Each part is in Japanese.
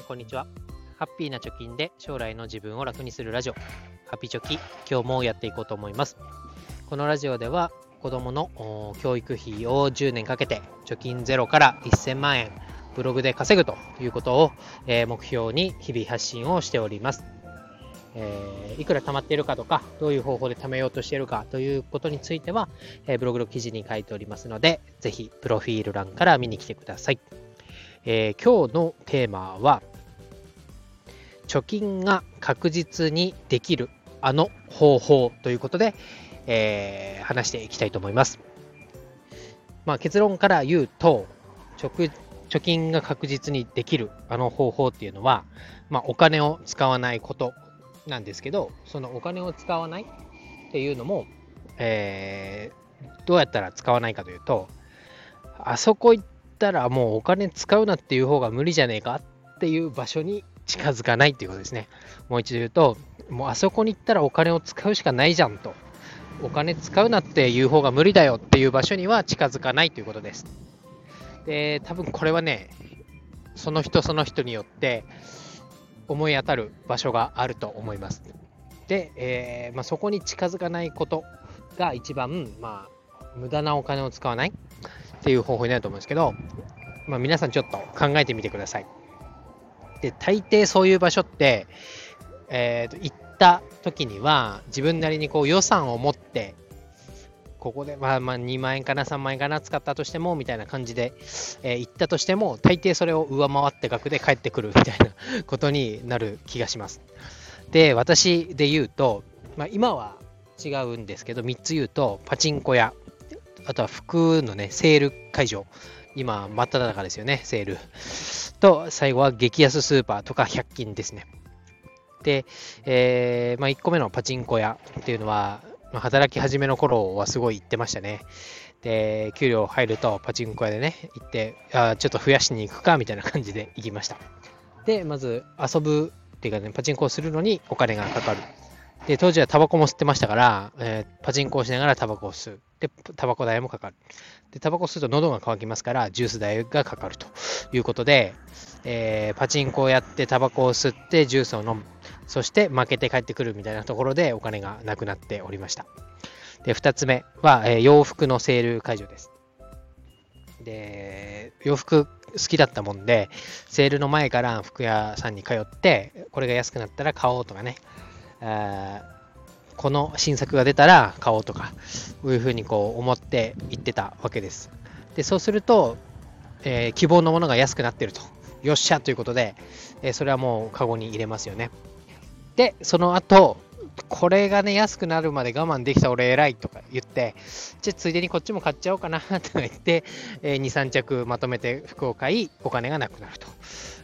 んこんにちは。ハッピーな貯金で将来の自分を楽にするラジオ。ハピチョキ今日もやっていこうと思います。このラジオでは子供の教育費を10年かけて貯金ゼロから1000万円ブログで稼ぐということを、え、目標に日々発信をしております。えー、いくら貯まっているかとか、どういう方法で貯めようとしているかということについては、えー、ブログの記事に書いておりますので、ぜひプロフィール欄から見に来てください。えー、今日のテーマは、貯金が確実にできるあの方法ということで、えー、話していきたいと思います。まあ、結論から言うと貯金が確実にできるあの方法っていうのは、まあ、お金を使わないことなんですけどそのお金を使わないっていうのも、えー、どうやったら使わないかというとあそこ行ったらもうお金使うなっていう方が無理じゃねえかっていう場所に近づかないっていうことですね。もう一度言うと、もうあそこに行ったらお金を使うしかないじゃんと。お金使うなっていう方が無理だよっていう場所には近づかないということです。で、多分これはね、その人その人によって思い当たる場所があると思います。で、えー、まあ、そこに近づかないことが一番、まあ、無駄なお金を使わないっていう方法になると思うんですけど、まあ、皆さんちょっと考えてみてください。で、大抵そういう場所って、えー、と行った時には自分なりにこう予算を持ってここで、まあ、まあ2万円かな3万円かな使ったとしてもみたいな感じで、えー、行ったとしても大抵それを上回って額で帰ってくるみたいな ことになる気がします。で私で言うと、まあ、今は違うんですけど3つ言うとパチンコ屋あとは服のね、セール会場。今、真っ只中ですよね、セール。と、最後は激安スーパーとか100均ですね。で、えー、まあ、1個目のパチンコ屋っていうのは、まあ、働き始めの頃はすごい行ってましたね。で、給料入るとパチンコ屋でね、行って、あちょっと増やしに行くかみたいな感じで行きました。で、まず遊ぶっていうかね、パチンコをするのにお金がかかる。で、当時はタバコも吸ってましたから、えー、パチンコをしながらタバコを吸う。で、タバコ代もかかる。で、タバコ吸うと喉が渇きますから、ジュース代がかかるということで、えー、パチンコをやって、タバコを吸って、ジュースを飲む。そして負けて帰ってくるみたいなところでお金がなくなっておりました。で、2つ目は、えー、洋服のセール会場です。で、洋服好きだったもんで、セールの前から服屋さんに通って、これが安くなったら買おうとかね、この新作が出たら買おうとか、いうふうにこう思って行ってたわけです。で、そうすると、えー、希望のものが安くなってると。よっしゃということで、えー、それはもうカゴに入れますよね。で、その後、これがね、安くなるまで我慢できた俺偉いとか言って、じゃついでにこっちも買っちゃおうかな とか言って、えー、2、3着まとめて服を買い、お金がなくなると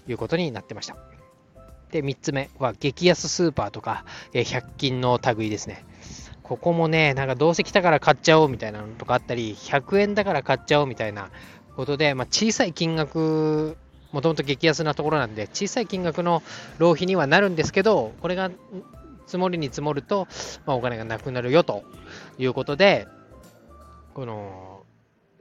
いうことになってました。で、3つ目は激安スーパーとか、え100均の類ですね。ここもね、なんかどうせ来たから買っちゃおうみたいなのとかあったり、100円だから買っちゃおうみたいなことで、まあ、小さい金額、もともと激安なところなんで、小さい金額の浪費にはなるんですけど、これが積もりに積もると、まあ、お金がなくなるよということで、この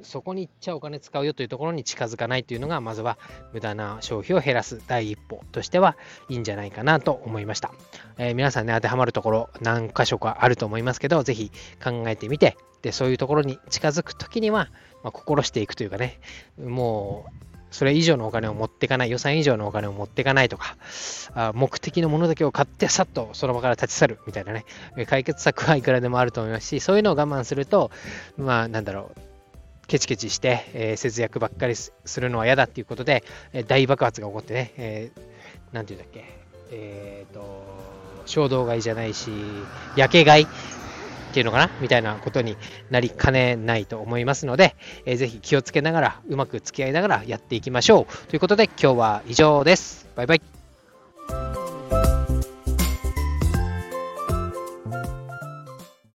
そこに行っちゃお金使うよというところに近づかないというのが、まずは無駄な消費を減らす第一歩としてはいいんじゃないかなと思いました。えー、皆さんね、当てはまるところ何箇所かあると思いますけど、ぜひ考えてみて、で、そういうところに近づくときには、まあ、心していくというかね、もう、それ以上のお金を持っていかない、予算以上のお金を持っていかないとか、あ目的のものだけを買ってさっとその場から立ち去るみたいなね、解決策はいくらでもあると思いますし、そういうのを我慢すると、まあなんだろう、ケチケチして、えー、節約ばっかりするのは嫌だっていうことで、え、大爆発が起こってね、えー、ていうんだっけ、え、ー、と、衝動買いじゃないし、焼け買いっていうのかなみたいなことになりかねないと思いますので、えー、ぜひ気をつけながら、うまく付き合いながらやっていきましょう。ということで、今日は以上です。バイバイ。